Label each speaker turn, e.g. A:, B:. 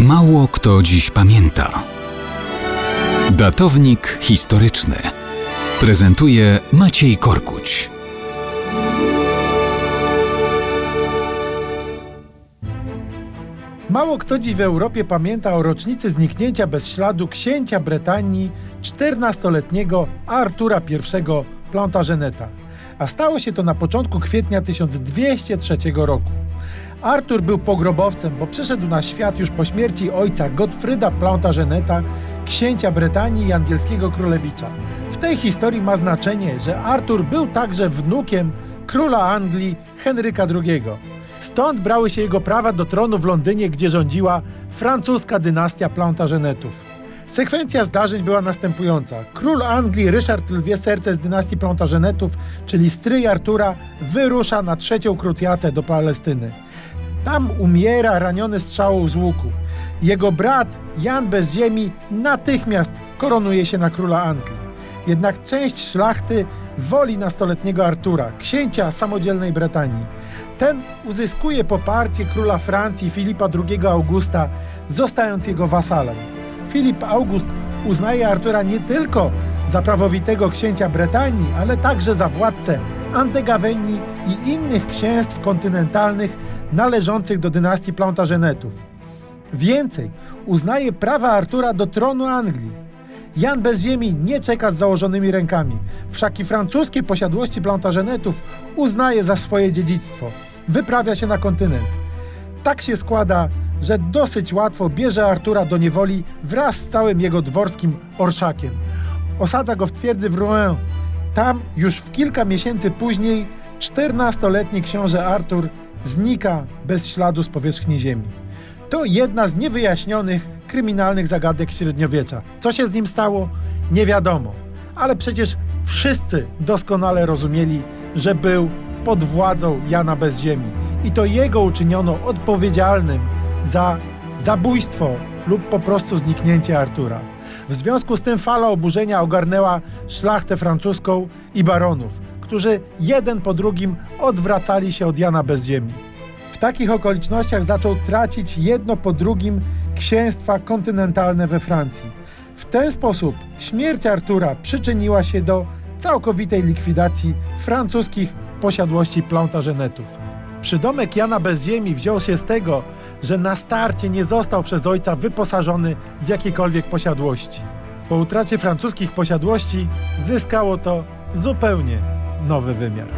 A: Mało kto dziś pamięta. Datownik historyczny prezentuje Maciej Korkuć.
B: Mało kto dziś w Europie pamięta o rocznicy zniknięcia bez śladu księcia Brytanii, 14-letniego Artura I Plantageneta. A stało się to na początku kwietnia 1203 roku. Artur był pogrobowcem, bo przyszedł na świat już po śmierci ojca Gottfrieda Plantageneta, księcia Brytanii i angielskiego królewicza. W tej historii ma znaczenie, że Artur był także wnukiem króla Anglii Henryka II. Stąd brały się jego prawa do tronu w Londynie, gdzie rządziła francuska dynastia Plantagenetów. Sekwencja zdarzeń była następująca. Król Anglii Ryszard Lwie Serce z dynastii Plantagenetów, czyli stryj Artura, wyrusza na trzecią krucjatę do Palestyny. Tam umiera raniony strzałą z łuku. Jego brat Jan bez ziemi natychmiast koronuje się na króla Anglii. Jednak część szlachty woli nastoletniego Artura, księcia samodzielnej Brytanii. Ten uzyskuje poparcie króla Francji Filipa II Augusta, zostając jego wasalem. Filip August uznaje Artura nie tylko za prawowitego księcia Brytanii, ale także za władcę Andegawenii i innych księstw kontynentalnych należących do dynastii Plantagenetów. Więcej, uznaje prawa Artura do tronu Anglii. Jan bez ziemi nie czeka z założonymi rękami. Wszak i francuskie posiadłości Plantagenetów uznaje za swoje dziedzictwo. Wyprawia się na kontynent. Tak się składa, że dosyć łatwo bierze Artura do niewoli wraz z całym jego dworskim orszakiem. Osadza go w twierdzy w Rouen. Tam już w kilka miesięcy później 14-letni książę Artur znika bez śladu z powierzchni ziemi. To jedna z niewyjaśnionych kryminalnych zagadek średniowiecza. Co się z nim stało? Nie wiadomo. Ale przecież wszyscy doskonale rozumieli, że był pod władzą Jana bez ziemi. I to jego uczyniono odpowiedzialnym za zabójstwo lub po prostu zniknięcie Artura. W związku z tym fala oburzenia ogarnęła szlachtę francuską i baronów, którzy jeden po drugim odwracali się od Jana bez ziemi. W takich okolicznościach zaczął tracić jedno po drugim księstwa kontynentalne we Francji. W ten sposób śmierć Artura przyczyniła się do całkowitej likwidacji francuskich posiadłości Plantagenetów. Przydomek Jana bez ziemi wziął się z tego, że na starcie nie został przez ojca wyposażony w jakiekolwiek posiadłości. Po utracie francuskich posiadłości zyskało to zupełnie nowy wymiar.